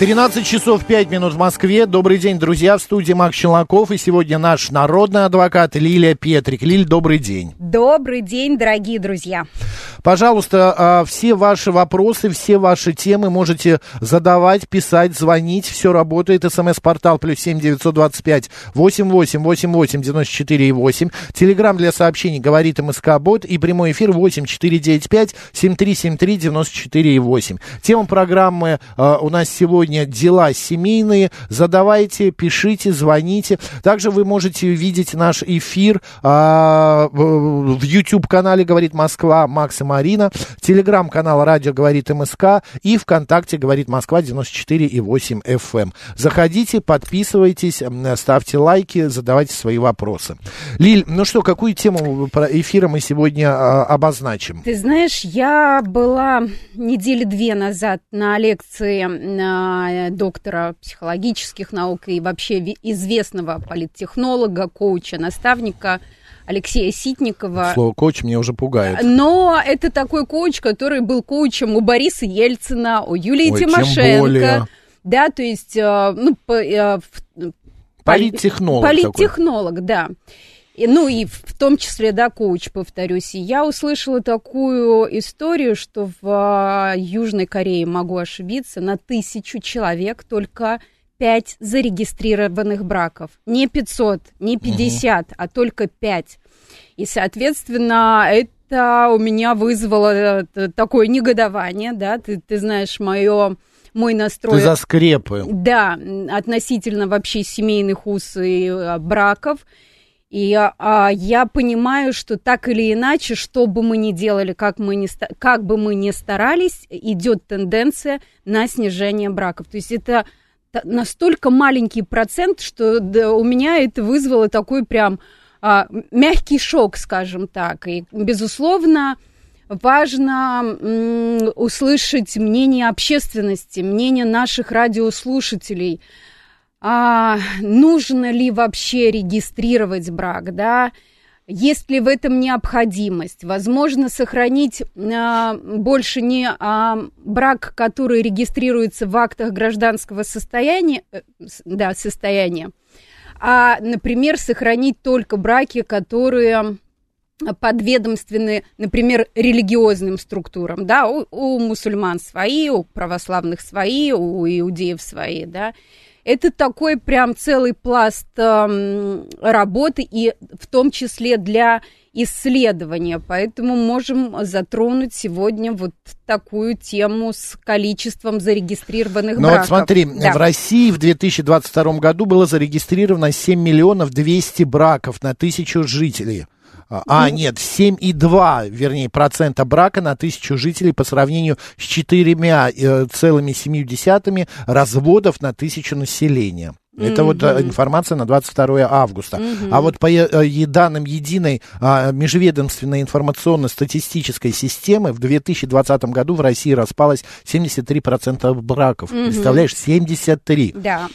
13 часов 5 минут в Москве. Добрый день, друзья. В студии Макс Челноков. И сегодня наш народный адвокат Лилия Петрик. Лиль, добрый день. Добрый день, дорогие друзья. Пожалуйста, а, все ваши вопросы, все ваши темы можете задавать, писать, звонить. Все работает. СМС-портал плюс семь девятьсот двадцать пять восемь восемь восемь восемь девяносто четыре и восемь. Телеграмм для сообщений говорит МСК Бот. И прямой эфир восемь четыре девять пять семь три семь три девяносто четыре и восемь. Тема программы а, у нас сегодня сегодня дела семейные. Задавайте, пишите, звоните. Также вы можете видеть наш эфир а, в YouTube-канале «Говорит Москва» Макс и Марина, телеграм-канал «Радио говорит МСК» и ВКонтакте «Говорит Москва» 94,8 FM. Эм. Заходите, подписывайтесь, ставьте лайки, задавайте свои вопросы. Лиль, ну что, какую тему эфира мы сегодня а, обозначим? Ты знаешь, я была недели две назад на лекции на доктора психологических наук и вообще известного политтехнолога, коуча, наставника Алексея Ситникова. Слово коуч меня уже пугает. Но это такой коуч, который был коучем у Бориса Ельцина, у Юлии Ой, Тимошенко. Да, то есть, э, ну, э, политтехнолог. Политтехнолог, такой. да ну и в том числе, да, коуч, повторюсь. И я услышала такую историю, что в а, Южной Корее, могу ошибиться, на тысячу человек только пять зарегистрированных браков. Не 500, не 50, угу. а только 5. И, соответственно, это у меня вызвало э, такое негодование, да, ты, ты знаешь, мое мой настрой. Ты за скрепы. Да, относительно вообще семейных уз и а, браков. И а, я понимаю, что так или иначе, что бы мы ни делали, как, мы ни, как бы мы ни старались, идет тенденция на снижение браков. То есть это настолько маленький процент, что да, у меня это вызвало такой прям а, мягкий шок, скажем так. И, безусловно, важно услышать мнение общественности, мнение наших радиослушателей – а, нужно ли вообще регистрировать брак, да, есть ли в этом необходимость? Возможно, сохранить а, больше не а, брак, который регистрируется в актах гражданского состояния, э, да, состояния, а, например, сохранить только браки, которые подведомственны, например, религиозным структурам, да, у, у мусульман свои, у православных свои, у иудеев свои, да, это такой прям целый пласт э, работы, и в том числе для исследования. Поэтому можем затронуть сегодня вот такую тему с количеством зарегистрированных ну, браков. Вот смотри, да. в России в 2022 году было зарегистрировано 7 миллионов 200 браков на тысячу жителей. А, а, нет, 7,2, вернее, процента брака на тысячу жителей по сравнению с 4,7 разводов на тысячу населения. Это mm-hmm. вот э, информация на 22 августа. Mm-hmm. А вот по э, данным единой а, межведомственной информационно-статистической системы в 2020 году в России распалось 73% браков. Mm-hmm. Представляешь, 73. Да.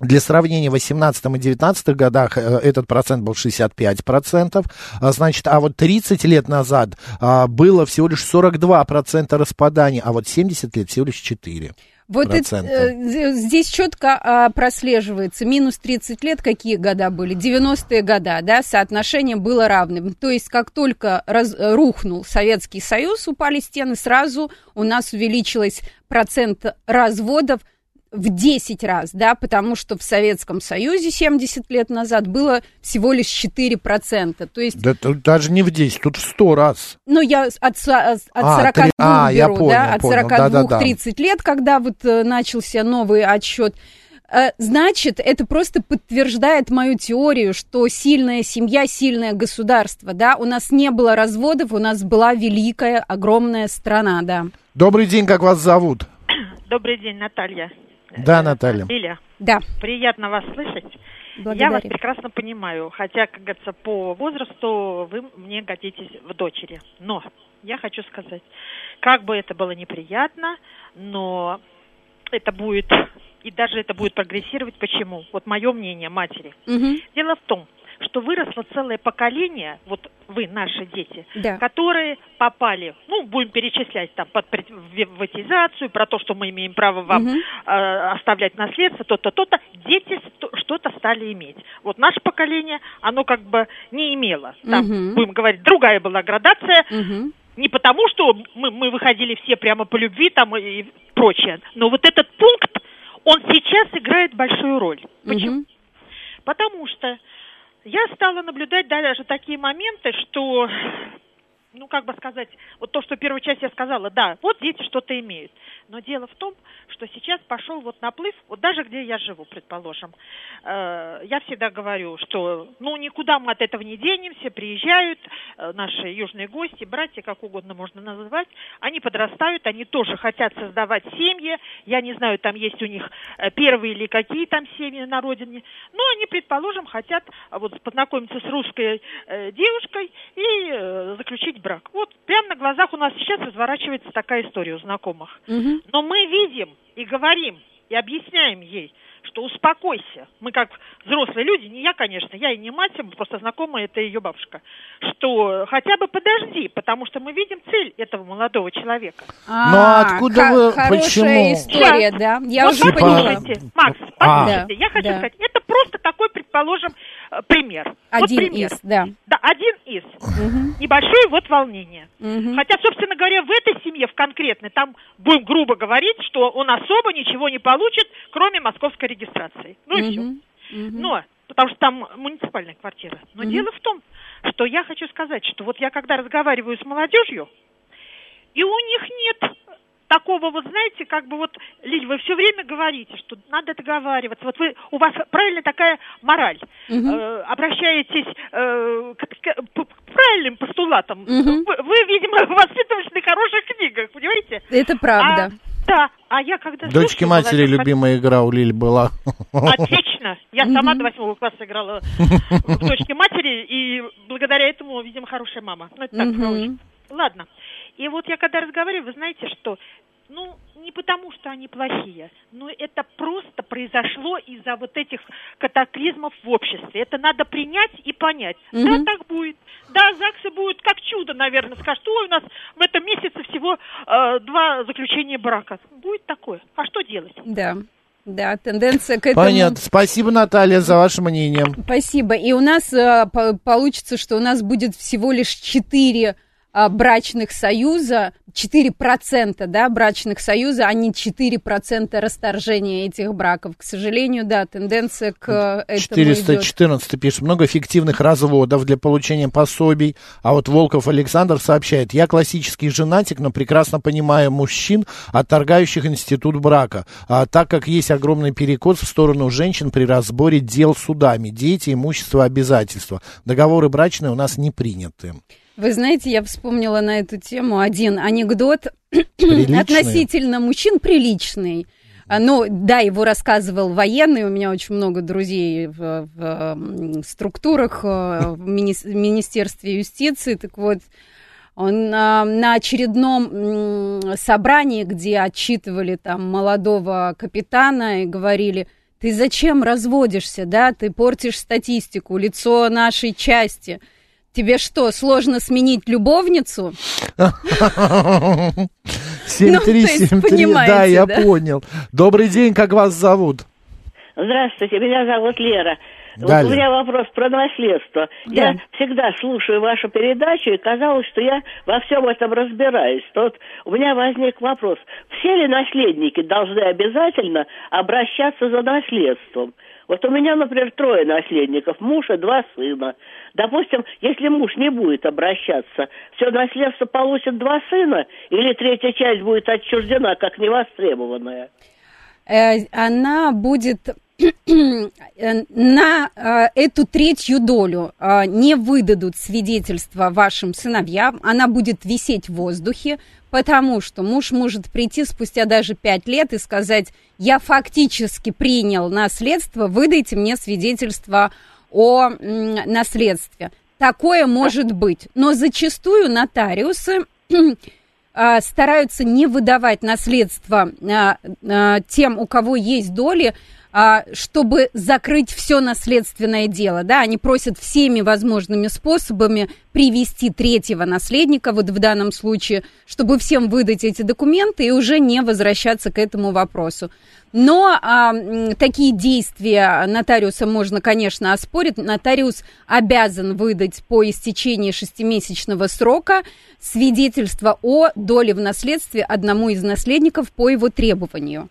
Для сравнения, в 18 и 19 годах э, этот процент был 65%, а, значит, а вот 30 лет назад а, было всего лишь 42% распаданий, а вот 70 лет всего лишь 4%. Вот это, э, здесь четко а, прослеживается. Минус 30 лет, какие года были? 90-е года, да, соотношение было равным. То есть, как только раз, рухнул Советский Союз, упали стены, сразу у нас увеличилось процент разводов в 10 раз, да, потому что в Советском Союзе 70 лет назад было всего лишь 4%. То есть... Да, тут даже не в 10, тут в 100 раз. Ну, я от, от а, 42 3... а, беру, понял, да, от 42 да, да, 30 лет, когда вот э, начался новый отсчет. Э, значит, это просто подтверждает мою теорию, что сильная семья, сильное государство, да, у нас не было разводов, у нас была великая, огромная страна, да. Добрый день, как вас зовут? Добрый день, Наталья. Да, Наталья. Лиля. Да. Приятно вас слышать. Благодарим. Я вас прекрасно понимаю, хотя, как говорится, по возрасту вы мне годитесь в дочери. Но я хочу сказать, как бы это было неприятно, но это будет, и даже это будет прогрессировать. Почему? Вот мое мнение матери. Мгм. Дело в том, что выросло целое поколение, вот вы, наши дети, Да. которые попали, ну, будем перечислять там под приватизацию, про то, что мы имеем право вам Мгм. э, оставлять наследство, то-то, то-то, дети что-то стали иметь. Вот наше поколение, оно как бы не имело. Там, Мгм. будем говорить, другая была градация, Мгм. не потому, что мы, мы выходили все прямо по любви там и прочее, но вот этот пункт, он сейчас играет большую роль. Почему? Мгм. Потому что я стала наблюдать даже такие моменты, что, ну, как бы сказать, вот то, что первую часть я сказала, да, вот дети что-то имеют. Но дело в том, что сейчас пошел вот наплыв, вот даже где я живу, предположим. Э, я всегда говорю, что, ну, никуда мы от этого не денемся, приезжают э, наши южные гости, братья, как угодно можно называть, они подрастают, они тоже хотят создавать семьи, я не знаю, там есть у них э, первые или какие там семьи на родине, но они, предположим, хотят а, вот познакомиться с русской э, девушкой и э, заключить брак. Вот прямо на глазах у нас сейчас разворачивается такая история у знакомых. Мгм. Но мы видим и говорим, и объясняем ей, что успокойся. Мы как взрослые люди, не я, конечно, я и не мать, мы просто знакомая, это ее бабушка, что хотя бы подожди, потому что мы видим цель этого молодого человека. А, откуда ха- вы- Хорошая почему? история, да. Я вот уже послушайте, Макс, А. послушайте, я хочу сказать, это просто такой, предположим, э, пример. вот Один пример. из, да. Да, один из. Мгм. Небольшое вот волнение. Мгм. Хотя, собственно говоря, в этой семье, в конкретной, там будем грубо говорить, что он особо ничего не получит, кроме московской регистрации. Ну и все. Мгм. Но, потому что там муниципальная квартира. Но Мгм. дело в том, что я хочу сказать, что вот я когда разговариваю с молодежью, и у них нет такого вот, знаете, как бы вот, Лиль, вы все время говорите, что надо договариваться. Вот вы, у вас правильно такая мораль. Мгм. Э, обращаетесь э, к, к- к правильным постулатам. Мгм. Вы, вы, видимо, воспитывались на хороших книгах, понимаете? Это правда. А, да, а я когда Дочки матери молодежь, любимая игра у Лили была. Отлично. Я сама до восьмого класса играла в дочке матери, и благодаря этому, видимо, хорошая мама. Ну, это так. Ладно. И вот я когда разговариваю, вы знаете, что, ну, не потому, что они плохие, но это просто произошло из-за вот этих катаклизмов в обществе. Это надо принять и понять. Мгм. Да, так будет. Да, ЗАГСы будут как чудо, наверное. Скажут, ой, у нас в этом месяце всего э, два заключения брака. Будет такое. А что делать? Да. Да, тенденция к этому. Понятно. Спасибо, Наталья, за ваше мнение. Спасибо. И у нас э, по- получится, что у нас будет всего лишь 4 брачных союза, 4% да, брачных союза, а не 4% расторжения этих браков. К сожалению, да, тенденция к э, этому идет. 414 пишет. Много фиктивных разводов для получения пособий. А вот Волков Александр сообщает. Я классический женатик, но прекрасно понимаю мужчин, отторгающих институт брака. А так как есть огромный перекос в сторону женщин при разборе дел судами. Дети, имущество, обязательства. Договоры брачные у нас не приняты. Вы знаете, я вспомнила на эту тему один анекдот Приличные? относительно мужчин приличный. А, Ну, да, его рассказывал военный. У меня очень много друзей в, в, структурах э, в мини- Министерстве юстиции. Так вот, он а, на очередном собрании, где отчитывали там молодого капитана и говорили, ты зачем разводишься, да, ты портишь статистику, лицо нашей части. Тебе что, сложно сменить любовницу? 7373, да, понимаете, я да? понял. Добрый день, как вас зовут? Здравствуйте, меня зовут Лера. Да, вот у меня вопрос про наследство. Да. Я всегда слушаю вашу передачу, и казалось, что я во всем этом разбираюсь. То вот у меня возник вопрос. Все ли наследники должны обязательно обращаться за наследством? Вот у меня, например, трое наследников, муж и два сына. Допустим, если муж не будет обращаться, все наследство получат два сына, или третья часть будет отчуждена как невостребованная? Э, Она будет на эту третью долю не выдадут свидетельства вашим сыновьям, она будет висеть в воздухе, потому что муж может прийти спустя даже пять лет и сказать, я фактически принял наследство, выдайте мне свидетельство о наследстве. Такое может быть, но зачастую нотариусы стараются не выдавать наследство тем, у кого есть доли, чтобы закрыть все наследственное дело, да, они просят всеми возможными способами привести третьего наследника, вот в данном случае, чтобы всем выдать эти документы и уже не возвращаться к этому вопросу. Но а, такие действия нотариуса можно, конечно, оспорить. Нотариус обязан выдать по истечении шестимесячного срока свидетельство о доле в наследстве одному из наследников по его требованию.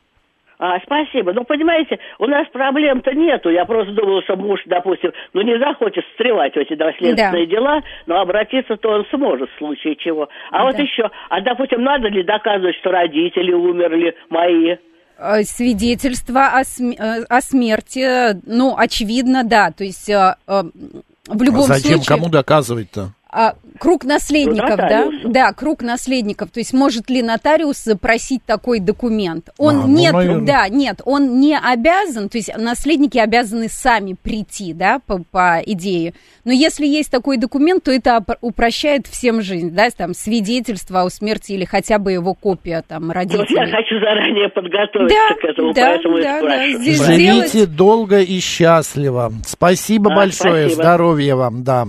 А, спасибо. Ну, понимаете, у нас проблем-то нету. Я просто думала, что муж, допустим, ну, не захочет встревать в эти наследственные да. дела, но обратиться-то он сможет в случае чего. А да. вот еще, а, допустим, надо ли доказывать, что родители умерли мои? Э, свидетельство о, см- э, о смерти, ну, очевидно, да. То есть э, в любом а зачем, случае... Зачем кому доказывать-то? А, круг наследников, да? Да, круг наследников. То есть может ли нотариус запросить такой документ? Он а, ну, нет, ну, да, нет, он не обязан, то есть наследники обязаны сами прийти, да, по, по идее. Но если есть такой документ, то это упрощает всем жизнь, да, там свидетельство о смерти или хотя бы его копия там родителей. Вот я хочу заранее подготовиться да, к этому, да, поэтому да, да, здесь Живите делать... долго и счастливо. Спасибо а, большое, спасибо. здоровья вам, да.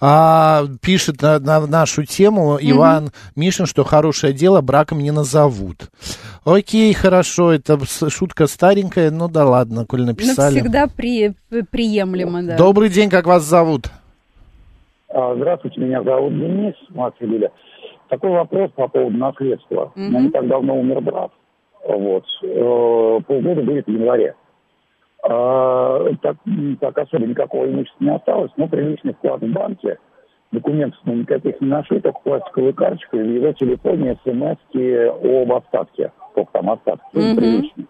А, пишет на, на нашу тему Иван угу. Мишин, что хорошее дело браком не назовут. Окей, хорошо, это шутка старенькая, ну да ладно, коль написали. Но всегда при, приемлемо, да. Добрый день, как вас зовут? А, здравствуйте, меня зовут Денис, мать Лиля. Такой вопрос по поводу наследства. У меня не так давно умер брат. Вот. Э, полгода будет в январе. А, так, так особо никакого имущества не осталось, но приличный вклад в банке. Документов мы никаких не нашли, только пластиковую карточку и в его телефоне смс об остатке. Сколько там остатки, mm-hmm. приличный.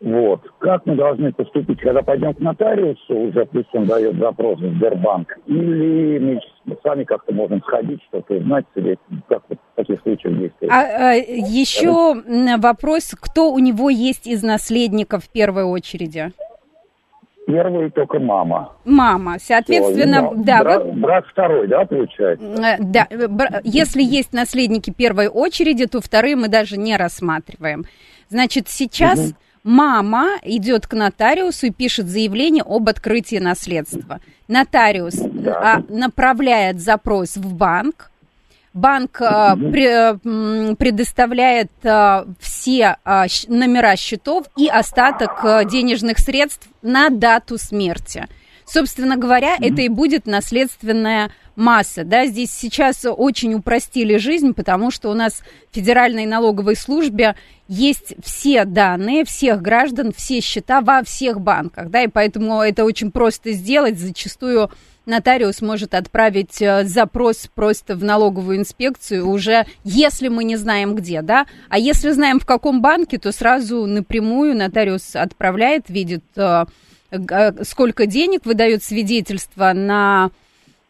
Вот. Как мы должны поступить, когда пойдем к нотариусу, уже пусть он дает запрос в Сбербанк, или мы сами как-то можем сходить, что-то узнать, или как вот в таких случаях действовать. А, а еще вопрос, кто у него есть из наследников в первой очереди? Первый только мама. Мама, соответственно, Все, да. Брат, вы... брат второй, да, получается? Э, да, если есть наследники первой очереди, то вторые мы даже не рассматриваем. Значит, сейчас... Угу Мама идет к нотариусу и пишет заявление об открытии наследства. Нотариус а, направляет запрос в банк. Банк при, предоставляет а, все а, номера счетов и остаток денежных средств на дату смерти. Собственно говоря, mm-hmm. это и будет наследственная масса. Да? Здесь сейчас очень упростили жизнь, потому что у нас в Федеральной налоговой службе есть все данные всех граждан, все счета во всех банках. Да? И поэтому это очень просто сделать. Зачастую нотариус может отправить э, запрос просто в налоговую инспекцию уже, если мы не знаем где, да, а если знаем в каком банке, то сразу напрямую нотариус отправляет, видит э, Э, сколько денег, выдает свидетельство на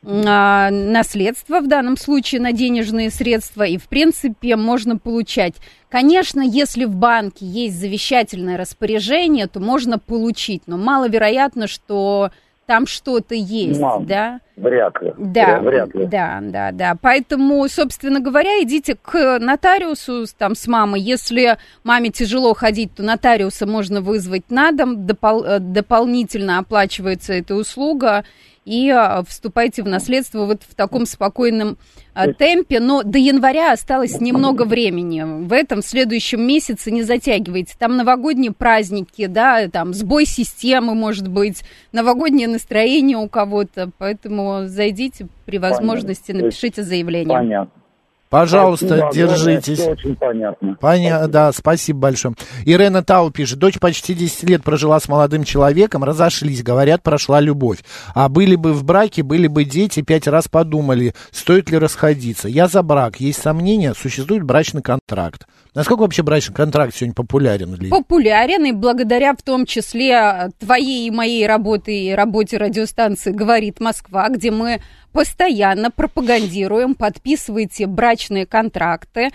наследство, в данном случае на денежные средства, и, в принципе, можно получать. Конечно, если в банке есть завещательное распоряжение, то можно получить, но маловероятно, что там что-то есть, Мам, да? Вряд ли. Да, вряд ли. да, да, да. Поэтому, собственно говоря, идите к нотариусу там с мамой. Если маме тяжело ходить, то нотариуса можно вызвать на дом, допол- э, дополнительно оплачивается эта услуга и а, вступайте в наследство вот в таком спокойном а, темпе. Но до января осталось немного времени. В этом следующем месяце не затягивайте. Там новогодние праздники, да, там сбой системы, может быть, новогоднее настроение у кого-то. Поэтому зайдите при возможности, Понятно. напишите заявление. Понятно. Пожалуйста, спасибо, держитесь. Все очень понятно. Понятно, да, спасибо большое. Ирена Тау пишет, дочь почти 10 лет прожила с молодым человеком, разошлись, говорят, прошла любовь. А были бы в браке, были бы дети, пять раз подумали, стоит ли расходиться. Я за брак, есть сомнения, существует брачный контракт. Насколько вообще брачный контракт сегодня популярен? Ли? Популярен, и благодаря в том числе твоей и моей работе и работе радиостанции «Говорит Москва», где мы постоянно пропагандируем, подписывайте брачные контракты.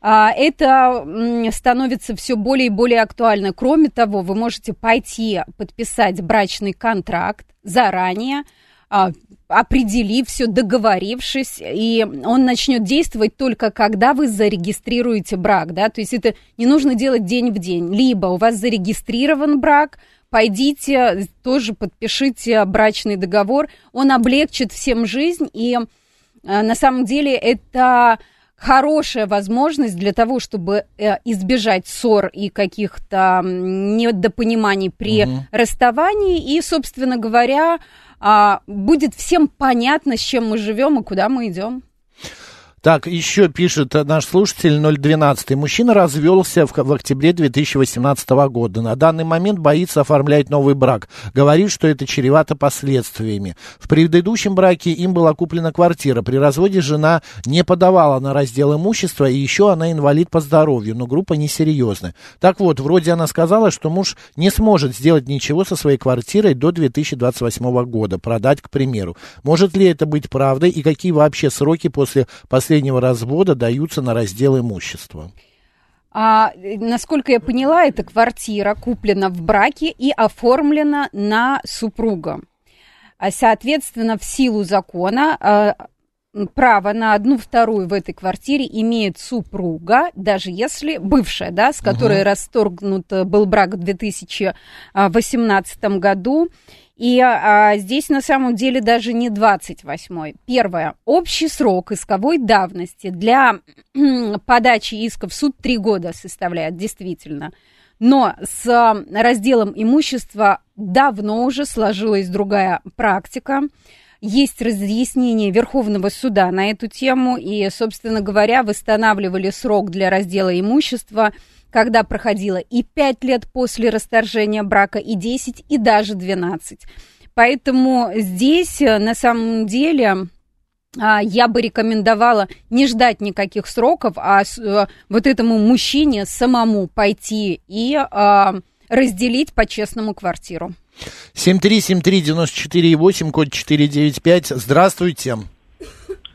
А, это становится все более и более актуально. Кроме того, вы можете пойти подписать брачный контракт заранее, а, определив все, договорившись, и он начнет действовать только когда вы зарегистрируете брак, да, то есть это не нужно делать день в день, либо у вас зарегистрирован брак, пойдите, тоже подпишите брачный договор, он облегчит всем жизнь, и а, на самом деле это хорошая возможность для того, чтобы э, избежать ссор и каких-то недопониманий при угу. расставании. И, собственно говоря, а, будет всем понятно, с чем мы живем и куда мы идем. Так, еще пишет наш слушатель 012. Мужчина развелся в, в октябре 2018 года. На данный момент боится оформлять новый брак. Говорит, что это чревато последствиями. В предыдущем браке им была куплена квартира. При разводе жена не подавала на раздел имущества, и еще она инвалид по здоровью, но группа несерьезная. Так вот, вроде она сказала, что муж не сможет сделать ничего со своей квартирой до 2028 года, продать, к примеру. Может ли это быть правдой, и какие вообще сроки после последнего последнего развода даются на раздел имущества? А, насколько я поняла, эта квартира куплена в браке и оформлена на супруга. А, соответственно, в силу закона а, право на одну вторую в этой квартире имеет супруга, даже если бывшая, да, с которой угу. расторгнут э, был брак в 2018 году. И а, здесь на самом деле даже не 28-й. Первое. Общий срок исковой давности для подачи иска в суд 3 года составляет, действительно. Но с разделом имущества давно уже сложилась другая практика. Есть разъяснение Верховного суда на эту тему, и, собственно говоря, восстанавливали срок для раздела имущества – когда проходило и 5 лет после расторжения брака, и 10, и даже 12. Поэтому здесь э, на самом деле а, я бы рекомендовала не ждать никаких сроков, а э, вот этому мужчине самому пойти и а, разделить по-честному квартиру. 7373948, код 495. Здравствуйте.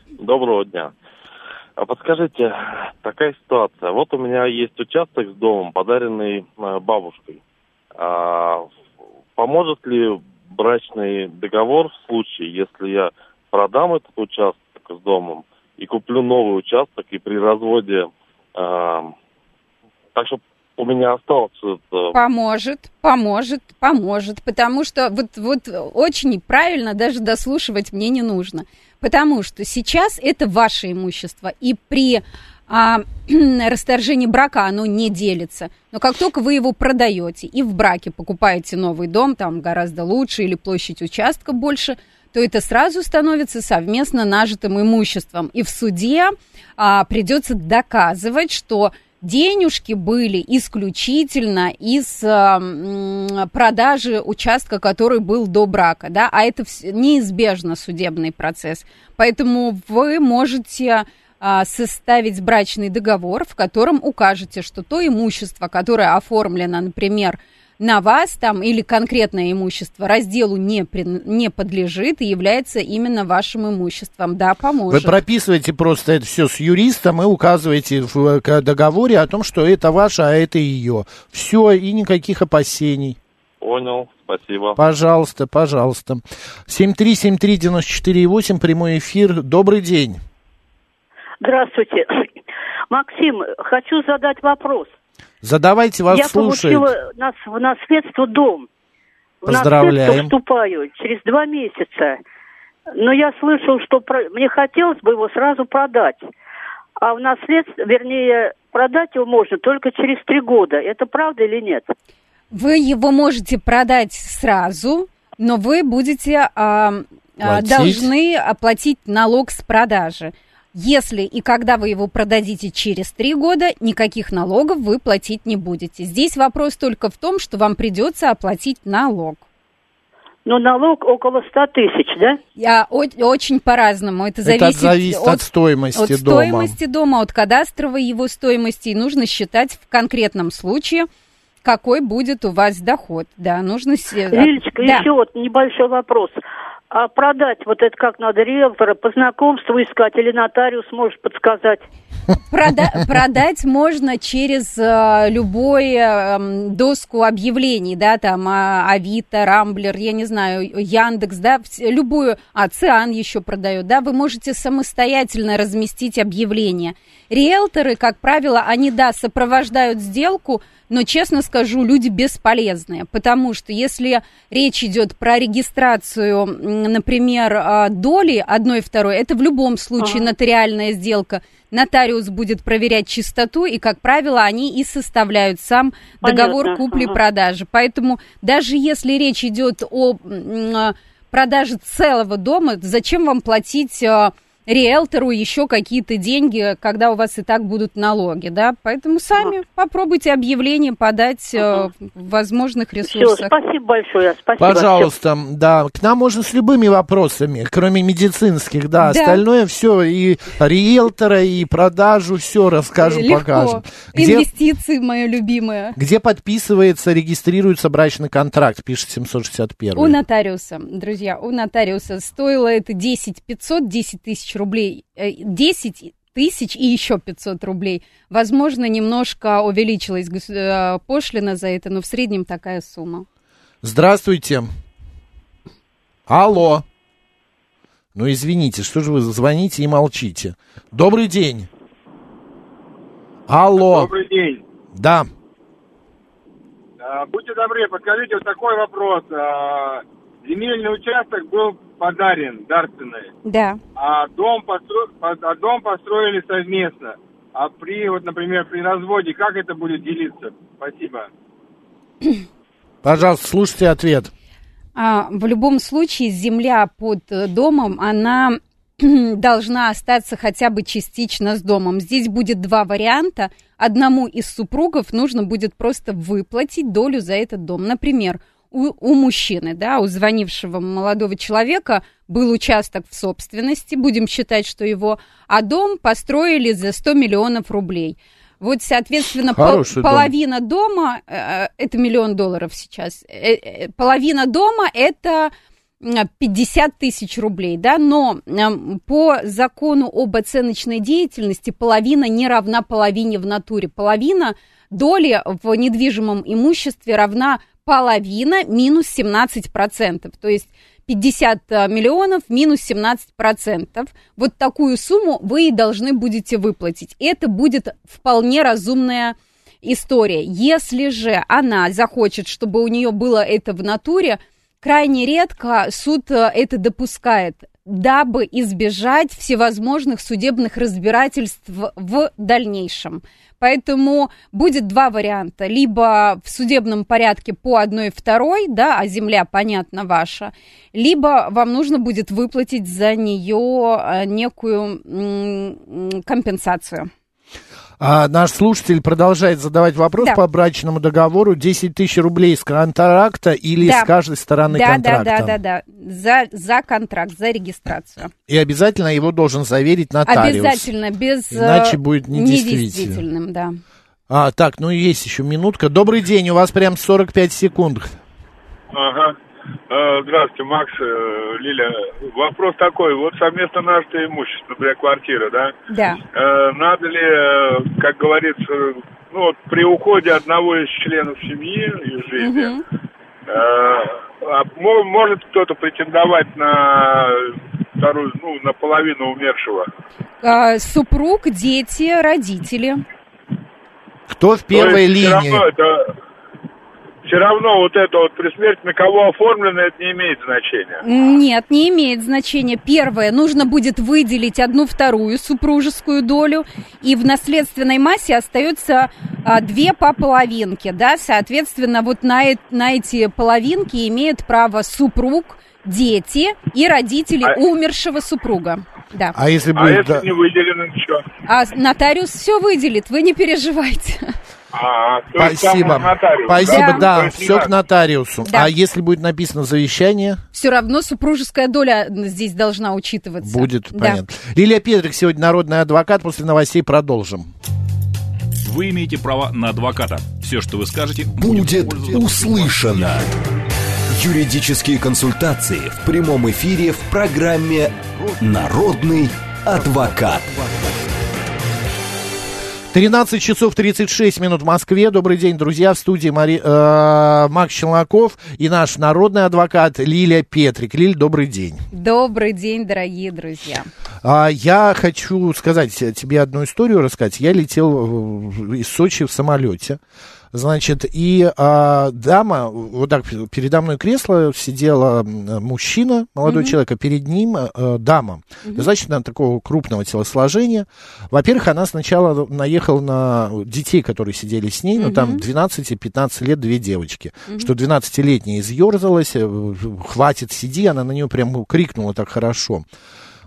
Доброго дня. А подскажите, такая ситуация. Вот у меня есть участок с домом, подаренный э, бабушкой. А, поможет ли брачный договор в случае, если я продам этот участок с домом и куплю новый участок, и при разводе... А, так, чтобы у меня осталось... Это... Поможет, поможет, поможет, потому что вот, вот очень правильно даже дослушивать мне не нужно. Потому что сейчас это ваше имущество, и при а, расторжении брака оно не делится. Но как только вы его продаете и в браке покупаете новый дом, там гораздо лучше или площадь участка больше, то это сразу становится совместно нажитым имуществом. И в суде а, придется доказывать, что денежки были исключительно из э, продажи участка, который был до брака, да, а это неизбежно судебный процесс. Поэтому вы можете э, составить брачный договор, в котором укажете, что то имущество, которое оформлено, например, на вас там или конкретное имущество разделу не, при, не подлежит и является именно вашим имуществом. Да, поможет. Вы прописываете просто это все с юристом и указываете в договоре о том, что это ваше, а это ее. Все, и никаких опасений. Понял, спасибо. Пожалуйста, пожалуйста. 7373948, прямой эфир. Добрый день. Здравствуйте. Максим, хочу задать вопрос. Задавайте, вас Я слушают. получила нас, в наследство дом. В Поздравляем. наследство вступаю через два месяца. Но я слышал, что про... мне хотелось бы его сразу продать. А в наследство, вернее, продать его можно только через три года. Это правда или нет? Вы его можете продать сразу, но вы будете а, а, должны оплатить налог с продажи. Если и когда вы его продадите через три года, никаких налогов вы платить не будете. Здесь вопрос только в том, что вам придется оплатить налог. но налог около 100 тысяч, да? Я, о- очень по-разному. Это Это зависит, зависит от стоимости от дома. стоимости дома, от кадастровой его стоимости. И нужно считать в конкретном случае, какой будет у вас доход. Да, нужно... Лилечка, да. еще вот небольшой вопрос. А продать вот это как надо риэлтора, по знакомству искать или нотариус можешь подсказать? Прода- продать можно через э, любой эм, доску объявлений, да, там а, Авито, Рамблер, я не знаю, Яндекс, да, любую, а Циан еще продает, да, вы можете самостоятельно разместить объявление. Риэлторы, как правило, они, да, сопровождают сделку, но, честно скажу, люди бесполезные, потому что если речь идет про регистрацию, например, а, доли одной второй, это в любом случае Ага. нотариальная сделка. Нотариус будет проверять чистоту, и, как правило, они и составляют сам договор Понятно, купли-продажи. Поэтому даже если речь идет о а, продаже целого дома, зачем вам платить а, риэлтору еще какие-то деньги, когда у вас и так будут налоги, да? Поэтому сами попробуйте объявление подать э, в возможных Все, ресурсах. спасибо большое. Спасибо. Пожалуйста, да, к нам можно с любыми вопросами, кроме медицинских, да, Да. остальное все, и риэлтора, и продажу, все расскажем, Легко. покажем. Где, Инвестиции, мое любимое. где подписывается, регистрируется брачный контракт, пишет 761. У нотариуса, друзья, у нотариуса стоило это 10 500, 10 тысяч рублей, э, 10 тысяч и еще 500 рублей. Возможно, немножко увеличилась э, пошлина за это, но в среднем такая сумма. Здравствуйте. Алло. Ну, извините, что же вы звоните и молчите? Добрый день. Алло. Добрый день. Да. А, Будьте добры, подскажите вот такой вопрос. Земельный участок был подарен дарственный, Да. а дом, постро- по- а дом построили совместно. А при, вот, например, при разводе, как это будет делиться? Спасибо. Пожалуйста, слушайте ответ. А, в любом случае, земля под э, домом, она должна остаться хотя бы частично с домом. Здесь будет два варианта. Одному из супругов нужно будет просто выплатить долю за этот дом. Например, у, у мужчины, да, у звонившего молодого человека был участок в собственности, будем считать, что его, а дом построили за 100 миллионов рублей. Вот, соответственно, пол- дом. половина дома, э, это миллион долларов сейчас, э, э, половина дома это м, 50 тысяч рублей, да, но м, по закону об оценочной деятельности половина не равна половине в натуре. Половина доли в недвижимом имуществе равна половина минус 17%. То есть 50 миллионов минус 17%. Вот такую сумму вы и должны будете выплатить. Это будет вполне разумная история. Если же она захочет, чтобы у нее было это в натуре, крайне редко суд э, это допускает, дабы избежать всевозможных судебных разбирательств в дальнейшем. Поэтому будет два варианта. Либо в судебном порядке по одной второй, да, а земля, понятно, ваша, либо вам нужно будет выплатить за нее э, некую компенсацию. А наш слушатель продолжает задавать вопрос Да. по брачному договору. 10 тысяч рублей с контракта или Да. с каждой стороны да, контракта? да, да, да, да. За, за контракт, за регистрацию. И обязательно его должен заверить нотариус. Обязательно, без... э, Иначе будет недействительным. недействительным, да. А, так, ну есть еще минутка. Добрый день, у вас прям 45 секунд. Ага. Э, Здравствуйте, Макс, э, Лиля. Вопрос такой. Вот совместно нажитое имущество, например, квартира, да? Да. Э, Надо ли, как говорится, ну, вот при уходе одного из членов семьи из жизни, э, мо- может кто-то претендовать на вторую, ну, на половину умершего? А, Супруг, дети, родители. Кто в первой То есть линии? Все равно, это, все равно вот это вот при смерти на кого оформлено, это не имеет значения. Нет, не имеет значения. Первое, нужно будет выделить одну вторую супружескую долю, и в наследственной массе остается а, две по половинке, да, соответственно, вот на, на эти половинки имеют право супруг, дети и родители А- умершего супруга. Да. А если А будет... если да- не выделено ничего? А нотариус все выделит, вы не переживайте. А, Спасибо. нотариус, Спасибо, Да. да, есть все к нотариусу. Да. А если будет написано завещание, Все равно супружеская доля здесь должна учитываться. будет Да. понятно. Лилия Петрик сегодня народный адвокат. После новостей продолжим. Вы имеете право на адвоката. Все, что вы скажете, Будет пользоваться- услышано. Юридические консультации в прямом эфире в программе «Народный адвокат». 13 часов 36 минут в Москве. Добрый день, друзья. В студии Мари... э, Макс Челноков и наш народный адвокат Лилия Петрик. Лиль, добрый день. Добрый день, дорогие друзья. А, я хочу сказать тебе одну историю рассказать. Я летел э, из Сочи в самолете. Значит, и а, дама, вот так передо мной кресло сидела мужчина, молодой человек, а перед ним э, дама. Достаточно такого крупного телосложения. Во-первых, она сначала наехала на детей, которые сидели с ней, ну там 12 и 15 лет две девочки. Что 12-летняя изъерзалась, э, хватит, сиди, она на нее прям крикнула так хорошо.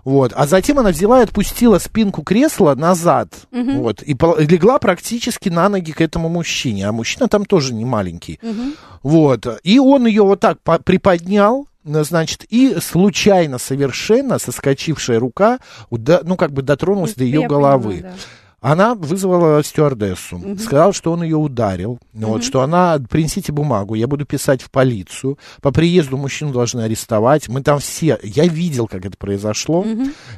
Вот. А затем она взяла и отпустила спинку кресла назад. Вот. И легла практически на ноги к этому мужчине. А мужчина там тоже не маленький. Вот. И он ее вот так по- приподнял. э, Значит, и случайно совершенно соскочившая рука, ну, как бы дотронулась до ее головы. понимаю, да. Она вызвала стюардессу, сказала, что он ее ударил, вот, что она, принесите бумагу, я буду писать в полицию, по приезду мужчину должны арестовать, мы там все, я видел, как это произошло,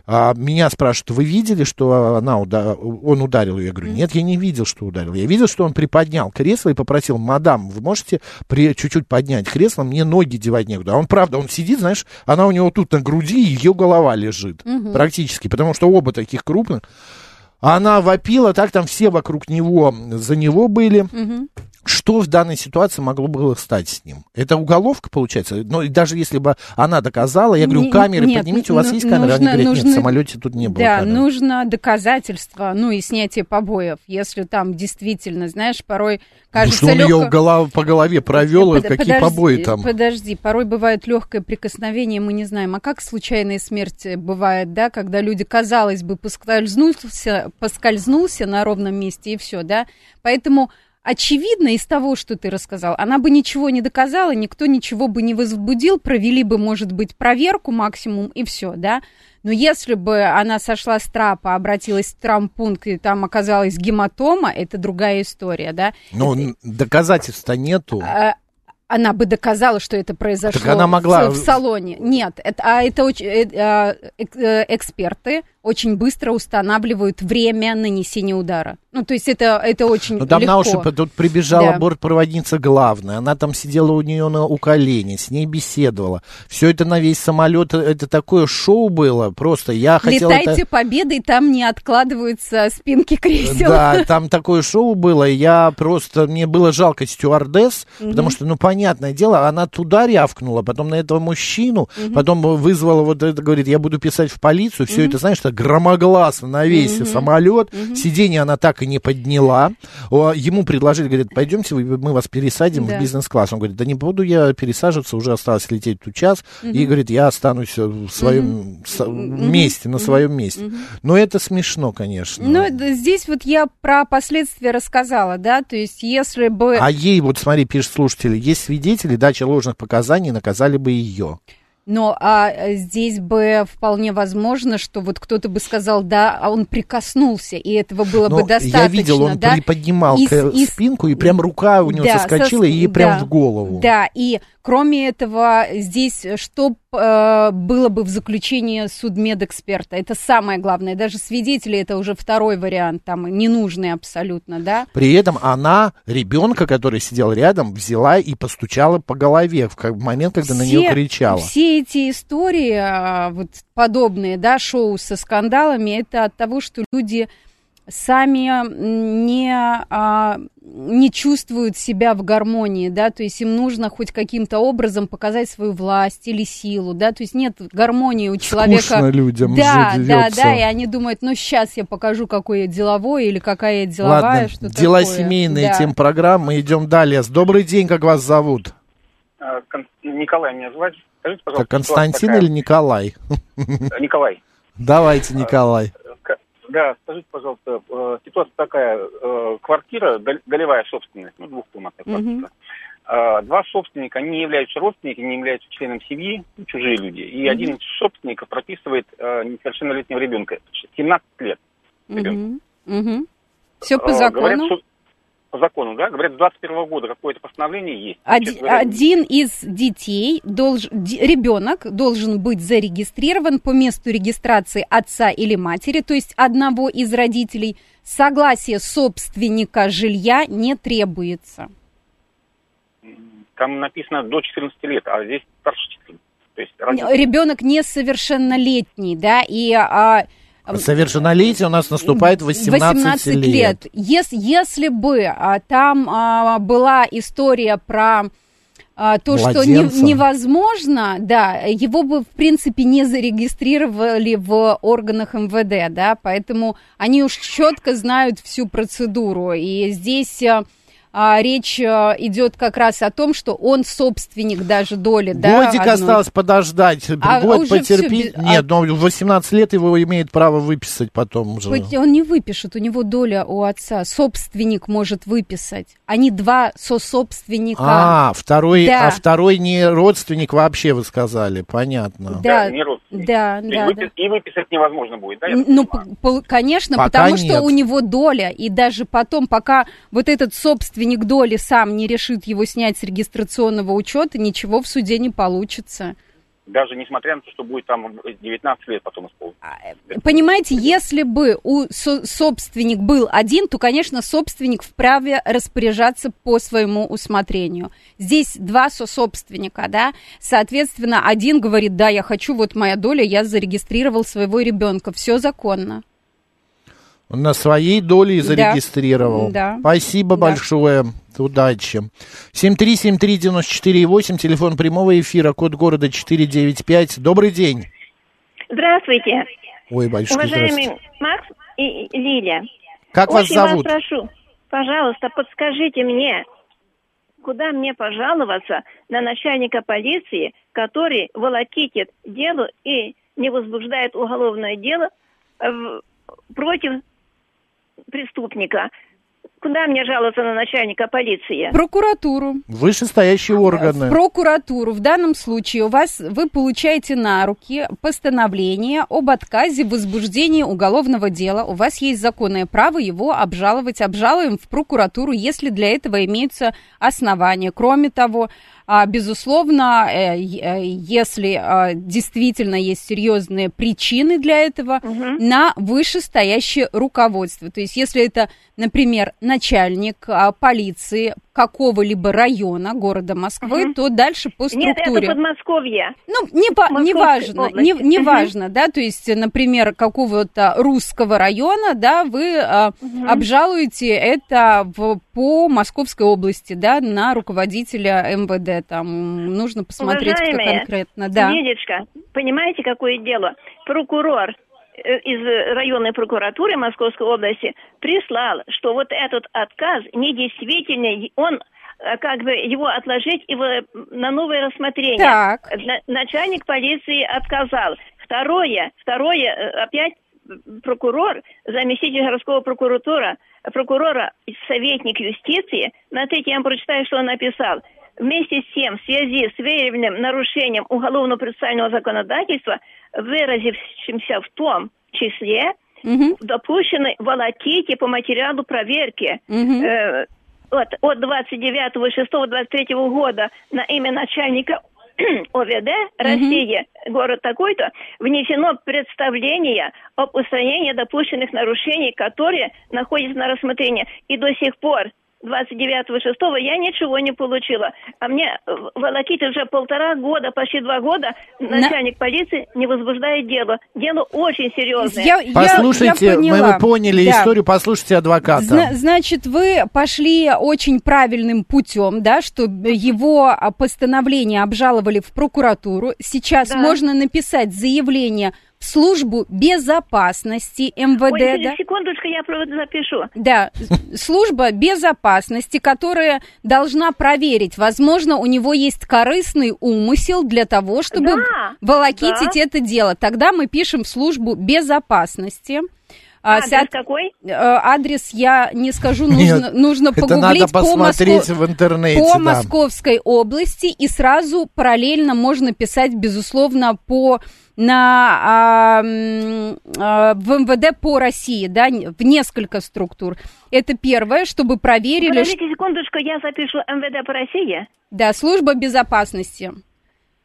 А, меня спрашивают, вы видели, что она уда- он ударил ее? Я говорю, нет, я не видел, что ударил, я видел, что он приподнял кресло и попросил, мадам, вы можете при- чуть-чуть поднять кресло, мне ноги девать некуда, а он, правда, он сидит, знаешь, она у него тут на груди, ее голова лежит, практически, потому что оба таких крупных, она вопила, так там все вокруг него за него были. Что в данной ситуации могло было стать с ним? Это уголовка, получается? Ну, и даже если бы она доказала, я говорю, Не- камеры нет, поднимите, у вас ну- есть камеры? Они нужно- говорят, нет, нужно- в самолете тут не было Да, камер. нужно доказательство, ну и снятие побоев, если там действительно, знаешь, порой Ну, кажется что он ее легко- голов- по голове провел, Под- какие подожди, побои там? Подожди, порой бывает легкое прикосновение, мы не знаем. А как случайная смерть бывает, да, когда люди, казалось бы, поскользнулся, поскользнулся на ровном месте и все, да? Поэтому очевидно из того, что ты рассказал, она бы ничего не доказала, никто ничего бы не возбудил, провели бы, может быть, проверку максимум и все, да? Но если бы она сошла с трапа, обратилась в травмпункт, и там оказалась гематома, это другая история, да? Ну, н- доказательств-то нету. А, она бы доказала, что это произошло Так она могла- в, в салоне. Нет, это, а это очень, э, эк- э, эксперты очень быстро устанавливают время нанесения удара. Ну, то есть это, это очень Ну, там легко. на уши тут прибежала Да. бортпроводница главная, она там сидела у нее на, у колени, с ней беседовала. Все это на весь самолет, это такое шоу было, просто я хотел это... Летайте победой, там не откладываются спинки кресел. Да, там такое шоу было, я просто, мне было жалко стюардесс, потому что, ну, понятное дело, она туда рявкнула, потом на этого мужчину, потом вызвала вот это, говорит, я буду писать в полицию, все это, знаешь, так громогласно на весь самолет, сиденье она так и не подняла, ему предложили, говорит, пойдемте, мы вас пересадим Да. в бизнес-класс, он говорит, да не буду я пересаживаться, уже осталось лететь тут час, и, говорит, я останусь в своем с- месте, на своем месте. Но это смешно, конечно. Ну, здесь вот я про последствия рассказала, да, то есть если бы... А ей, вот смотри, пишет слушатели, есть свидетели, дача ложных показаний, наказали бы ее. Но а, э, здесь бы вполне возможно, что вот кто-то бы сказал, да, а он прикоснулся, и этого было бы Но достаточно, я видел, он да? приподнимал к- из- спинку, и прям рука у него Да, соскочила, сос- и ей прям да, в голову. Да, и кроме этого, здесь что э, было бы в заключении судмедэксперта? Это самое главное. Даже свидетели это уже второй вариант, там ненужный абсолютно, да? При этом она ребенка, который сидел рядом, взяла и постучала по голове в момент, когда на нее кричала. Все эти истории, а, вот подобные, да, шоу со скандалами, это от того, что люди сами не, а, не чувствуют себя в гармонии, да, то есть им нужно хоть каким-то образом показать свою власть или силу, да, то есть нет гармонии у человека. Скучно людям да, да, да, и они думают, ну сейчас я покажу, какой я деловой или какая я деловая, Ладно, что дела такое. семейные, Да. тем программы, идем далее. Добрый день, как вас зовут? А, Николай меня звать. Скажите, пожалуйста, Как Константин ситуация или Николай? такая. Николай. Давайте, Николай. К- Да, скажите, пожалуйста, э, ситуация такая, э, квартира, дол- долевая собственность, ну, двухкомнатная квартира. Э, Два собственника, они не являются родственниками, не являются членом семьи, ну, чужие люди. И один из собственников прописывает э, несовершеннолетнего ребенка, 17 лет. Мгм. Мгм. Все по Э, закону. Говорят, что по закону, да? Говорят, с 21 года какое-то постановление есть. Оди- Честно говоря, один из детей, долж, ребенок должен быть зарегистрирован по месту регистрации отца или матери, то есть одного из родителей. Согласие собственника жилья не требуется. Там написано до 14 лет, а здесь старше 14. То есть родители- Ребенок несовершеннолетний, да, и а, Совершеннолетие у нас наступает в 18, лет. Ес- если бы а, там а, была история про а, то, что не- невозможно, да, его бы, в принципе, не зарегистрировали в органах МВД, да, поэтому они уж четко знают всю процедуру. И здесь а, речь а, идет как раз о том, что он собственник даже доли, да. Годик одной. осталось подождать, А год потерпеть. без- Нет, а- но в 18 лет его имеет право выписать потом уже. Хоть он не выпишет, у него доля у отца. Собственник может выписать. Они два сособственника. А, второй, Да. а второй не родственник вообще, вы сказали, понятно. Да, не родственник. да, И, да, выпис- и выписать невозможно будет, да? Ну, понимаю? п- пол- конечно, Пока потому нет. что у него доля, и даже потом, пока вот этот собственник доли сам не решит его снять с регистрационного учета, ничего в суде не получится. Даже несмотря на то, что будет там 19 лет потом исполнить. Понимаете, если бы у со- собственник был один, то, конечно, собственник вправе распоряжаться по своему усмотрению. Здесь два сособственника, да, соответственно, один говорит, да, я хочу, вот моя доля, я зарегистрировал своего ребенка, все законно. Он на своей доле и зарегистрировал. Да. Спасибо Да. большое. Удачи. 7373948, телефон прямого эфира, код города 495. Добрый день. Здравствуйте, Ой, большой уважаемый. Макс и Лилия. Как вас Очень зовут? вас прошу, пожалуйста, подскажите мне, куда мне пожаловаться на начальника полиции, который волокитит дело и не возбуждает уголовное дело в- против преступника. Куда мне жаловаться на начальника полиции? Прокуратуру. Вышестоящие органы. В прокуратуру. В данном случае у вас вы получаете на руки постановление об отказе в возбуждении уголовного дела. У вас есть законное право его обжаловать. Обжалуем в прокуратуру, если для этого имеются основания. Кроме того, а, безусловно, э, э, если а, действительно есть серьезные причины для этого, на вышестоящее руководство. То есть, если это, например, начальник а, полиции какого-либо района города Москвы, то дальше по Нет, структуре. это Подмосковье. Ну, не, по- не важно, не, не Мгм. важно, да, то есть, например, какого-то русского района, да, вы а, обжалуете это в, по Московской области, да, на руководителя МВД, там нужно посмотреть, кто Уважаемые, конкретно, да. Лидочка, понимаете, какое дело? Прокурор из районной прокуратуры Московской области прислал, что вот этот отказ недействительный, он э, как бы его отложить в- на новое рассмотрение. Так. На- начальник полиции отказал. Второе, второе, э, опять прокурор, заместитель городского прокуратура, прокурора, советник юстиции, смотрите, я вам прочитаю, что он написал. Вместе с тем, в связи с выявленным нарушением уголовно-процессуального законодательства, выразившимся в том числе, допущены волоките по материалу проверки. Э, от, от 29.06.23 года на имя начальника ОВД России, город такой-то, внесено представление об устранении допущенных нарушений, которые находятся на рассмотрении. И до сих пор 29.06 я ничего не получила. А мне э, волокит уже полтора года, почти два года, начальник полиции не возбуждает дело. Дело очень серьезное. Я- я- Послушайте, я мы, поняла. мы поняли Да. историю, послушайте адвоката. Зна- значит, вы пошли очень правильным путем, да, что его а, постановление обжаловали в прокуратуру. Сейчас Да. можно написать заявление службу безопасности МВД, Ой, да? секундочку, я запишу. Да, служба безопасности, которая должна проверить, возможно, у него есть корыстный умысел для того, чтобы Да, волокитить да. это дело. Тогда мы пишем в службу безопасности. А, Адрес соот- какой? э, Адрес я не скажу, нужно, Нет, нужно это погуглить надо по, посмотреть Моско- в интернете, по да. Московской области и сразу параллельно можно писать, безусловно, по на а, а, в МВД по России, да, в несколько структур. Это первое, чтобы проверили, ш- Подождите секундочку, я запишу МВД по России. да, служба безопасности.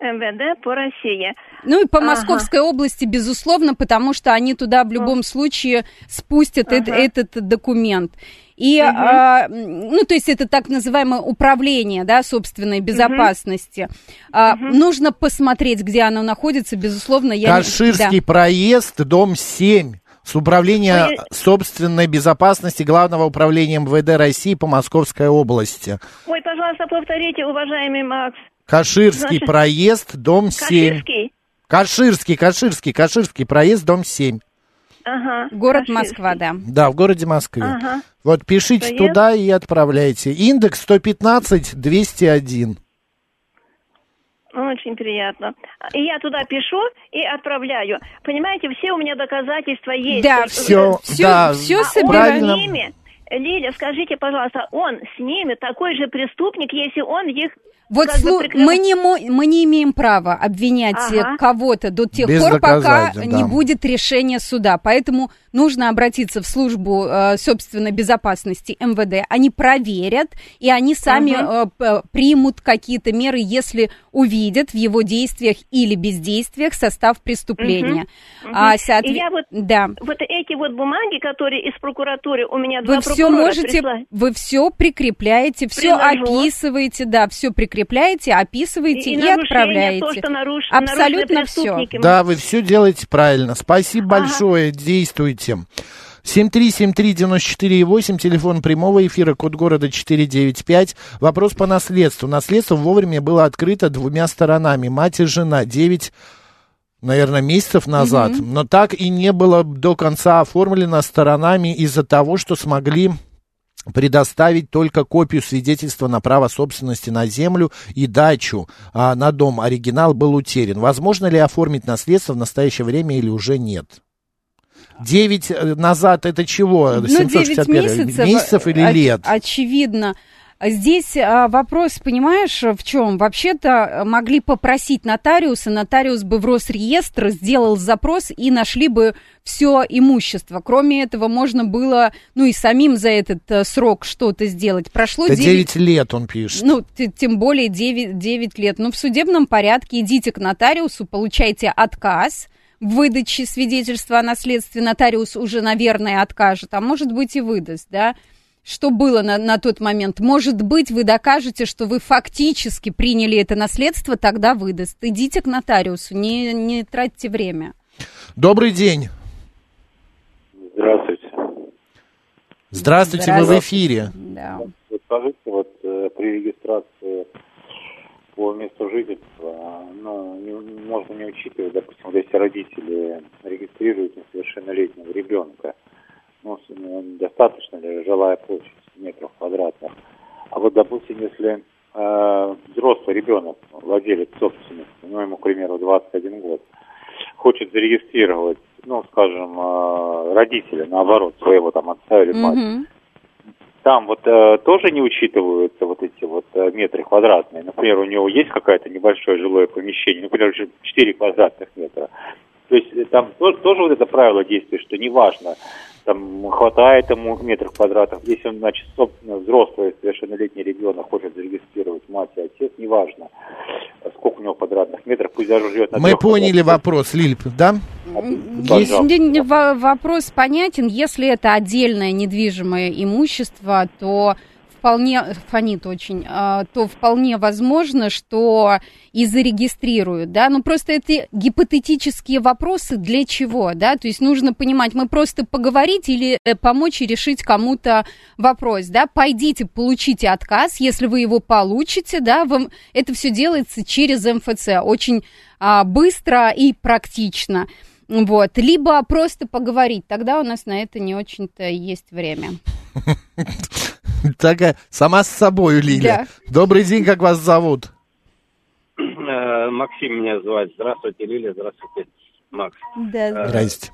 МВД по России. Ну и по Ага. Московской области, безусловно, потому что они туда в любом случае спустят Ага. этот документ. И, Мгм. а, ну, то есть это так называемое управление, да, собственной безопасности. А, Нужно посмотреть, где оно находится, безусловно. Я не- Каширский да. проезд, дом 7. С управления Ой. собственной безопасности Главного управления МВД России по Московской области. Ой, пожалуйста, повторите, уважаемый Макс. Каширский Значит, проезд, дом 7. Каширский? Каширский, Каширский, Каширский проезд, дом 7. Ага. Город Каширский. Москва, да. Да, в городе Москве. Ага. Вот пишите Проезд. туда и отправляйте. Индекс 115-201. Очень приятно. И я туда пишу и отправляю. Понимаете, все у меня доказательства есть. Да, Всё, всё, да, всё А правильно. он с ними, Лиля, скажите, пожалуйста, он с ними такой же преступник, если он их Вот слу- прикрыл- мы, не мо- мы не имеем права обвинять э, Ага. кого-то до тех Без пор, пока доказательств, не да. будет решения суда. Поэтому нужно обратиться в службу э, собственной безопасности МВД. Они проверят, и они сами э, п- примут какие-то меры, если увидят в его действиях или бездействиях состав преступления. Мгм. А, И соотве- я вот, Да. вот эти вот бумаги, которые из прокуратуры у меня Вы два все можете, прислали. вы все прикрепляете, все Приложу. описываете, да, все прикрепляете, описываете И- и, и отправляете. то, что наруш- Абсолютно все. Да, вы все делаете правильно. Спасибо Ага. большое, действуйте. 7373948, телефон прямого эфира, код города 495. Вопрос по наследству. Наследство вовремя было открыто двумя сторонами, мать и жена, 9 наверное, месяцев назад, но так и не было до конца оформлено сторонами из-за того, что смогли предоставить только копию свидетельства на право собственности на землю и дачу а, на дом. Оригинал был утерян. Возможно ли оформить наследство в настоящее время или уже нет? Девять э, назад это чего? Ну, 9 761 месяцев, месяцев или оч- лет? Очевидно. Здесь а, вопрос, понимаешь, в чем? Вообще-то могли попросить нотариуса, нотариус бы в Росреестр сделал запрос и нашли бы все имущество. Кроме этого, можно было, ну и самим за этот э, срок что-то сделать. Прошло Это 9 9 лет он пишет. Ну, тем более 9, 9 лет. Но в судебном порядке идите к нотариусу, получайте отказ в выдаче свидетельства о наследстве. Нотариус уже, наверное, откажет, а может быть и выдаст, да? Что было на, на тот момент? Может быть, вы докажете, что вы фактически приняли это наследство, тогда выдаст. Идите к нотариусу, не, не тратьте время. Добрый день. Здравствуйте. Здравствуйте, вы в эфире. Да. Вот скажите, вот э, при регистрации по месту жительства, ну, не- можно не учитывать, допустим, вот если родители регистрируют несовершеннолетнего ребенка, ну, ну, достаточно ли жилая площадь метров квадратных. А вот, допустим, если э, взрослый ребенок, владелец собственности, ну, ему, к примеру, 21 год, хочет зарегистрировать, ну, скажем, э, родителя, наоборот, своего там отца или мать, Мгм. Там вот э, тоже не учитываются вот эти вот э, метры квадратные. Например, у него есть какое-то небольшое жилое помещение, например, 4 квадратных метра. То есть э, там тоже, тоже вот это правило действует, что неважно, там хватает ему метров квадратных. Если он, значит, собственно, взрослый, совершеннолетний ребенок хочет зарегистрировать мать и отец, неважно, сколько у него квадратных метров, пусть даже живет на Мы поняли вопрос, Лиль, да? Во- вопрос понятен. Если это отдельное недвижимое имущество, то вполне фонит очень, а, то вполне возможно, что и зарегистрируют, да, ну просто это гипотетические вопросы для чего, да, то есть нужно понимать, мы просто поговорить или э, помочь и решить кому-то вопрос, да, пойдите, получите отказ, если вы его получите, да, вам это все делается через МФЦ, очень а, быстро и практично. Вот. Либо просто поговорить. Тогда у нас на это не очень-то есть время. Такая, сама с собой, Лиля. Добрый день, как вас зовут? Э, Максим меня звать. Здравствуйте, Лилия, здравствуйте, Макс. Да, Здрасте.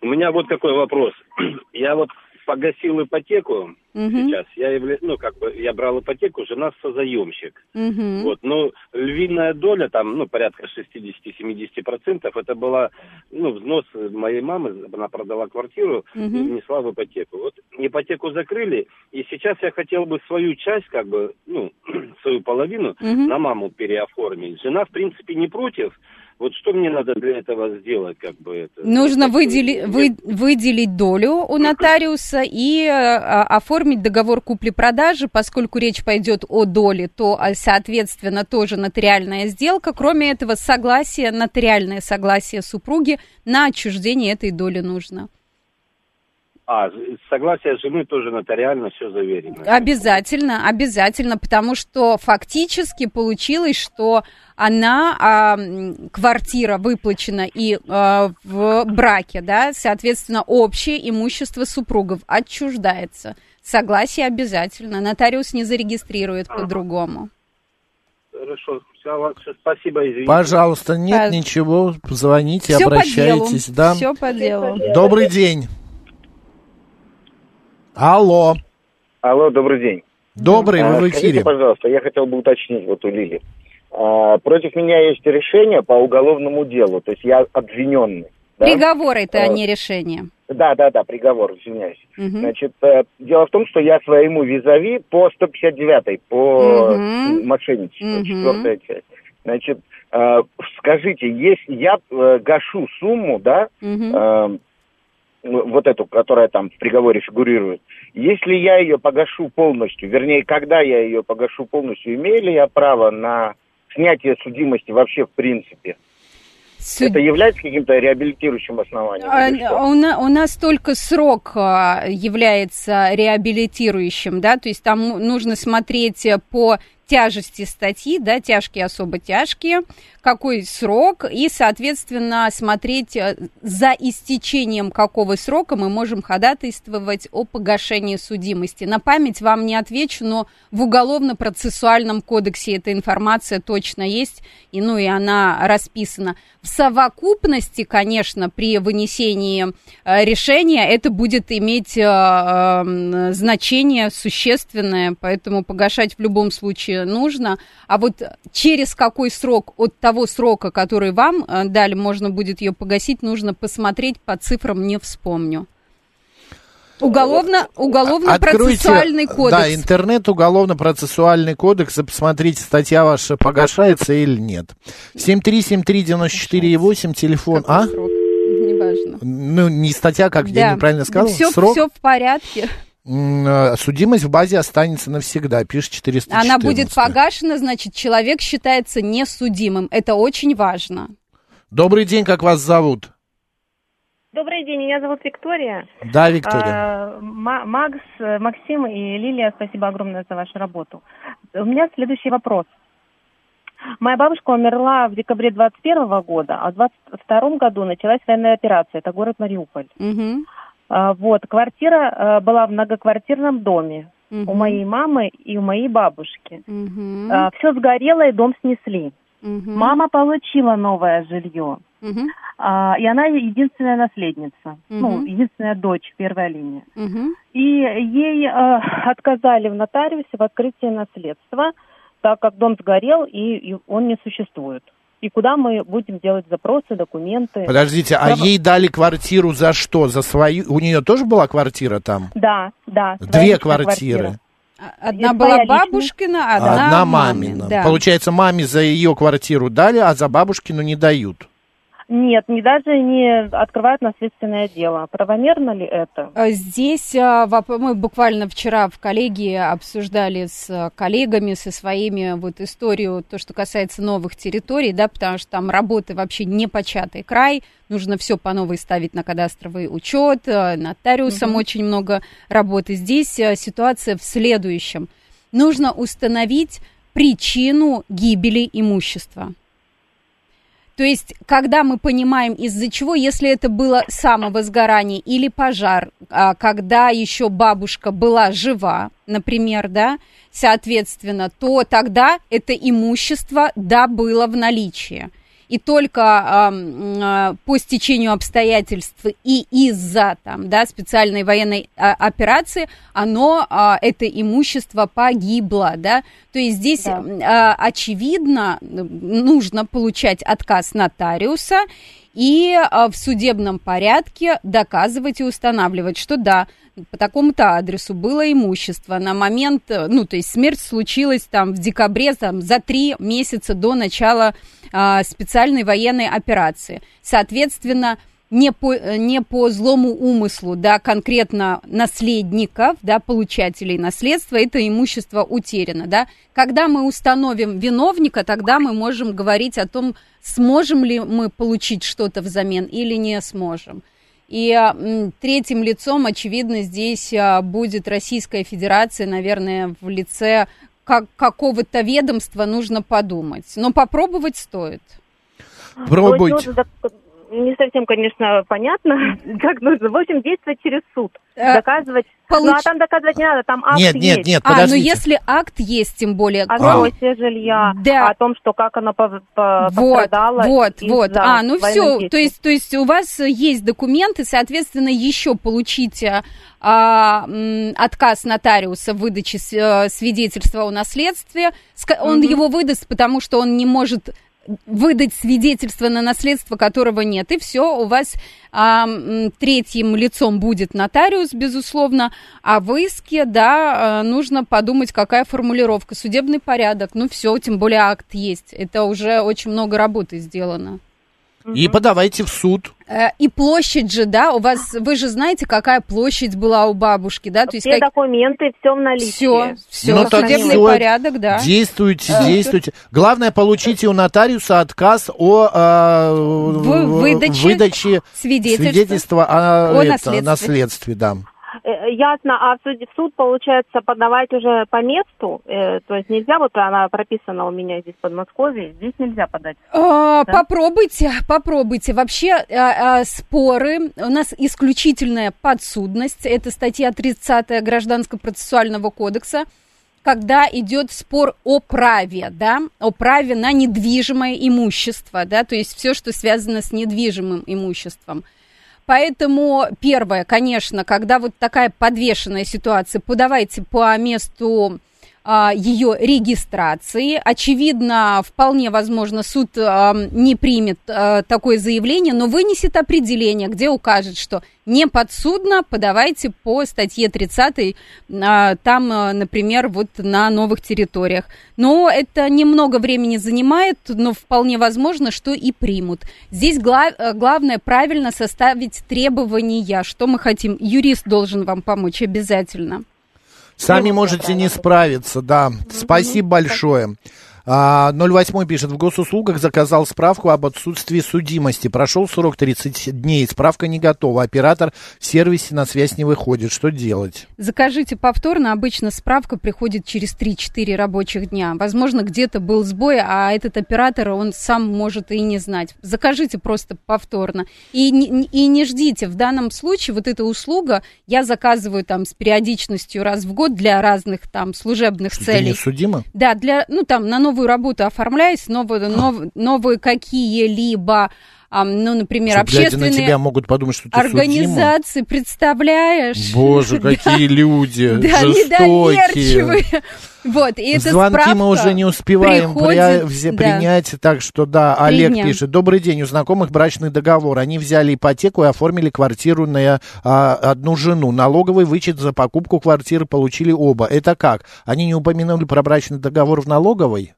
У меня вот какой вопрос. Я вот погасил ипотеку Мгм. сейчас. Я явля... ну, как бы, я брал ипотеку, жена созаемщик. Мгм. Вот, но львиная доля, там, ну, порядка 60-70%, это была, ну, взнос моей мамы, она продала квартиру и Мгм. внесла в ипотеку. Вот ипотеку закрыли, и сейчас я хотел бы свою часть, как бы, ну, свою половину Мгм. на маму переоформить. Жена, в принципе, не против. Вот что мне надо для этого сделать, как бы это? Нужно выдели- вы- выделить долю у нотариуса и э, а, оформить договор купли-продажи, поскольку речь пойдет о доле, то, а, соответственно, тоже нотариальная сделка. Кроме этого, согласие, нотариальное согласие супруги на отчуждение этой доли нужно. А, согласие жены тоже нотариально все заверено. Обязательно, обязательно, потому что фактически получилось, что она, а, квартира выплачена и а, в браке, да, соответственно, общее имущество супругов отчуждается. Согласие обязательно. Нотариус не зарегистрирует по-другому. Хорошо, все, спасибо, извините. Пожалуйста, нет Пож- ничего, звоните, по обращайтесь. делу, да. всё по делу. Добрый день. Алло. Алло, добрый день. Добрый, А, вы в Скажите, эфире. пожалуйста, я хотел бы уточнить вот у Лили. А, против меня есть решение по уголовному делу, то есть я обвиненный. да? Приговор это, а не решение. Да, да, да, приговор, извиняюсь. Мгм. Значит, э, дело в том, что я своему визави по 159 по Мгм. мошенничеству, Мгм. четвертая часть. Значит, э, скажите, если я э, гашу сумму, да, Мгм. Вот эту, которая там в приговоре фигурирует, если я ее погашу полностью, вернее, когда я ее погашу полностью, имею ли я право на снятие судимости вообще в принципе? Суд- Это является каким-то реабилитирующим основанием? А, что? У, на- у нас только срок а, является реабилитирующим, да, то есть там нужно смотреть э, по тяжести статьи, да, тяжкие, особо тяжкие, какой срок, и, соответственно, смотреть, э, за истечением какого срока мы можем ходатайствовать о погашении судимости. На память вам не отвечу, но в Уголовно-процессуальном кодексе эта информация точно есть, и, ну, и она расписана. В совокупности, конечно, при вынесении э, решения это будет иметь э, значение существенное, поэтому погашать в любом случае нужно. А вот через какой срок от того срока, который вам э, дали, можно будет ее погасить, нужно посмотреть по цифрам, не вспомню. Уголовно, уголовно-процессуальный Откройте, кодекс. Да, интернет, уголовно-процессуальный кодекс, и посмотрите, статья ваша погашается или нет. 7373948, телефон, а? Неважно. Ну, не статья, как я Да. неправильно сказал, Все, срок. все в порядке. Э, Судимость в базе останется навсегда, пишет 414. Она будет погашена, значит, человек считается несудимым. Это очень важно. Добрый день, как вас зовут? Добрый день, меня зовут Виктория. Да, Виктория. А, Ма- Макс, Максим и Лилия, спасибо огромное за вашу работу. У меня следующий вопрос. Моя бабушка умерла в декабре 21 года, а в 22 году началась военная операция. Это город Мариуполь. А, Вот, квартира э, была в многоквартирном доме у моей мамы и у моей бабушки. Все сгорело и дом снесли. Мама получила новое жилье. А, и она единственная наследница, ну, Мгм. единственная дочь, первая линия. И ей э, отказали в нотариусе в открытии наследства, так как дом сгорел и, и он не существует. И куда мы будем делать запросы, документы? Подождите, а ей дали квартиру за что? За свою? У нее тоже была квартира там? Да, да. Две квартиры. квартира. Одна И была бабушкина, одна, Одна мамин, мамина. да. Получается, маме за ее квартиру дали, а за бабушкину не дают. Нет, не даже не открывают наследственное дело. Правомерно ли это? А Здесь а, мы буквально вчера в коллегии обсуждали с коллегами, со своими вот историю, то, что касается новых территорий, да, потому что там работы вообще не початый край, нужно все по новой ставить на кадастровый учет, а, нотариусам Мгм. очень много работы. Здесь а, ситуация в следующем. Нужно установить причину гибели имущества. То есть, когда мы понимаем, из-за чего, если это было самовозгорание или пожар, а, когда еще бабушка была жива, например, да, соответственно, то тогда это имущество, да, было в наличии. И только а, а, по стечению обстоятельств и из-за там, да, специальной военной а, операции оно, а, это имущество погибло, да, то есть здесь да. а, очевидно нужно получать отказ нотариуса и а, в судебном порядке доказывать и устанавливать, что да, по такому-то адресу было имущество на момент, ну, то есть смерть случилась там в декабре, там, за три месяца до начала а, специальной военной операции. Соответственно, не по, не по злому умыслу, да, конкретно наследников, да, получателей наследства, это имущество утеряно, да. Когда мы установим виновника, тогда мы можем говорить о том, сможем ли мы получить что-то взамен или не сможем. И третьим лицом, очевидно, здесь а, будет Российская Федерация, наверное, в лице как, какого-то ведомства нужно подумать. Но попробовать стоит. Пробуйте не совсем, конечно, понятно, как нужно. В общем, действовать через суд. Э, доказывать. Получ... Ну, а там доказывать не надо, там акт нет, есть. Нет, нет, подождите. А, ну если акт есть, тем более. О сносе жилья, да. о том, что как оно по, по, вот. Вот, вот. А, ну все, то есть, то есть у вас есть документы, соответственно, еще получите а, отказ нотариуса в выдаче э, свидетельства о наследстве. Он угу. его выдаст, потому что он не может выдать свидетельство на наследство, которого нет. И все, у вас а, третьим лицом будет нотариус, безусловно, а в иске, да, а, нужно подумать, какая формулировка, судебный порядок, ну все, тем более акт есть. Это уже очень много работы сделано. И подавайте в суд. Э, и площадь же, да, у вас, вы же знаете, какая площадь была у бабушки, да? То есть все как... документы, все в наличии. Все, все, ну, судебный все. порядок, да. Действуйте, а, действуйте. Главное, получите у нотариуса отказ о э, выдаче, выдаче свидетельства, свидетельства о, о это, наследстве. наследстве, да. Э, ясно, а в суд, в суд, получается, подавать уже по месту? Э, то есть нельзя, вот она прописана у меня здесь в Подмосковье, здесь нельзя подать? А, да? Попробуйте, попробуйте. Вообще а, а, споры, у нас исключительная подсудность, это статья 30 Гражданско-процессуального кодекса, когда идет спор о праве, да, о праве на недвижимое имущество, да, то есть все, что связано с недвижимым имуществом. Поэтому первое, конечно, когда вот такая подвешенная ситуация, подавайте по месту ее регистрации. Очевидно, вполне возможно, суд а, не примет а, такое заявление, но вынесет определение, где укажет, что не подсудно, подавайте по статье 30, там, например, вот на новых территориях. Но это немного времени занимает, но вполне возможно, что и примут. Здесь гла- главное правильно составить требования, что мы хотим. Юрист должен вам помочь обязательно. Сами можете не справиться, да. Спасибо большое. А, 08 пишет, в госуслугах заказал справку об отсутствии судимости. Прошел срок 30 дней, справка не готова. Оператор в сервисе на связь не выходит. Что делать? Закажите повторно. Обычно справка приходит через 3-4 рабочих дня. Возможно, где-то был сбой, а этот оператор, он сам может и не знать. Закажите просто повторно. И, и не ждите. В данном случае вот эта услуга я заказываю там с периодичностью раз в год для разных там служебных Ты целей. не судима? Да, для, ну там на новую работу оформляюсь, новые, нов, новые какие-либо ну, например, что, общественные на тебя могут подумать, что ты организации, судима? представляешь? Боже, какие люди жестокие. Вот, и это Звонки мы уже не успеваем приходит, при, да. принять, так что да, Олег дня. пишет. Добрый день, у знакомых брачный договор. Они взяли ипотеку и оформили квартиру на а, одну жену. Налоговый вычет за покупку квартиры получили оба. Это как? Они не упомянули про брачный договор в налоговой?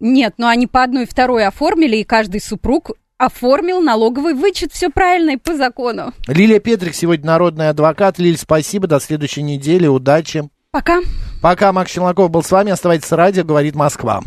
Нет, но они по одной и второй оформили, и каждый супруг оформил налоговый вычет. Все правильно и по закону. Лилия Петрик сегодня народный адвокат. Лиль, спасибо. До следующей недели. Удачи. Пока. Пока. Макс Челноков был с вами. Оставайтесь с радио. Говорит Москва.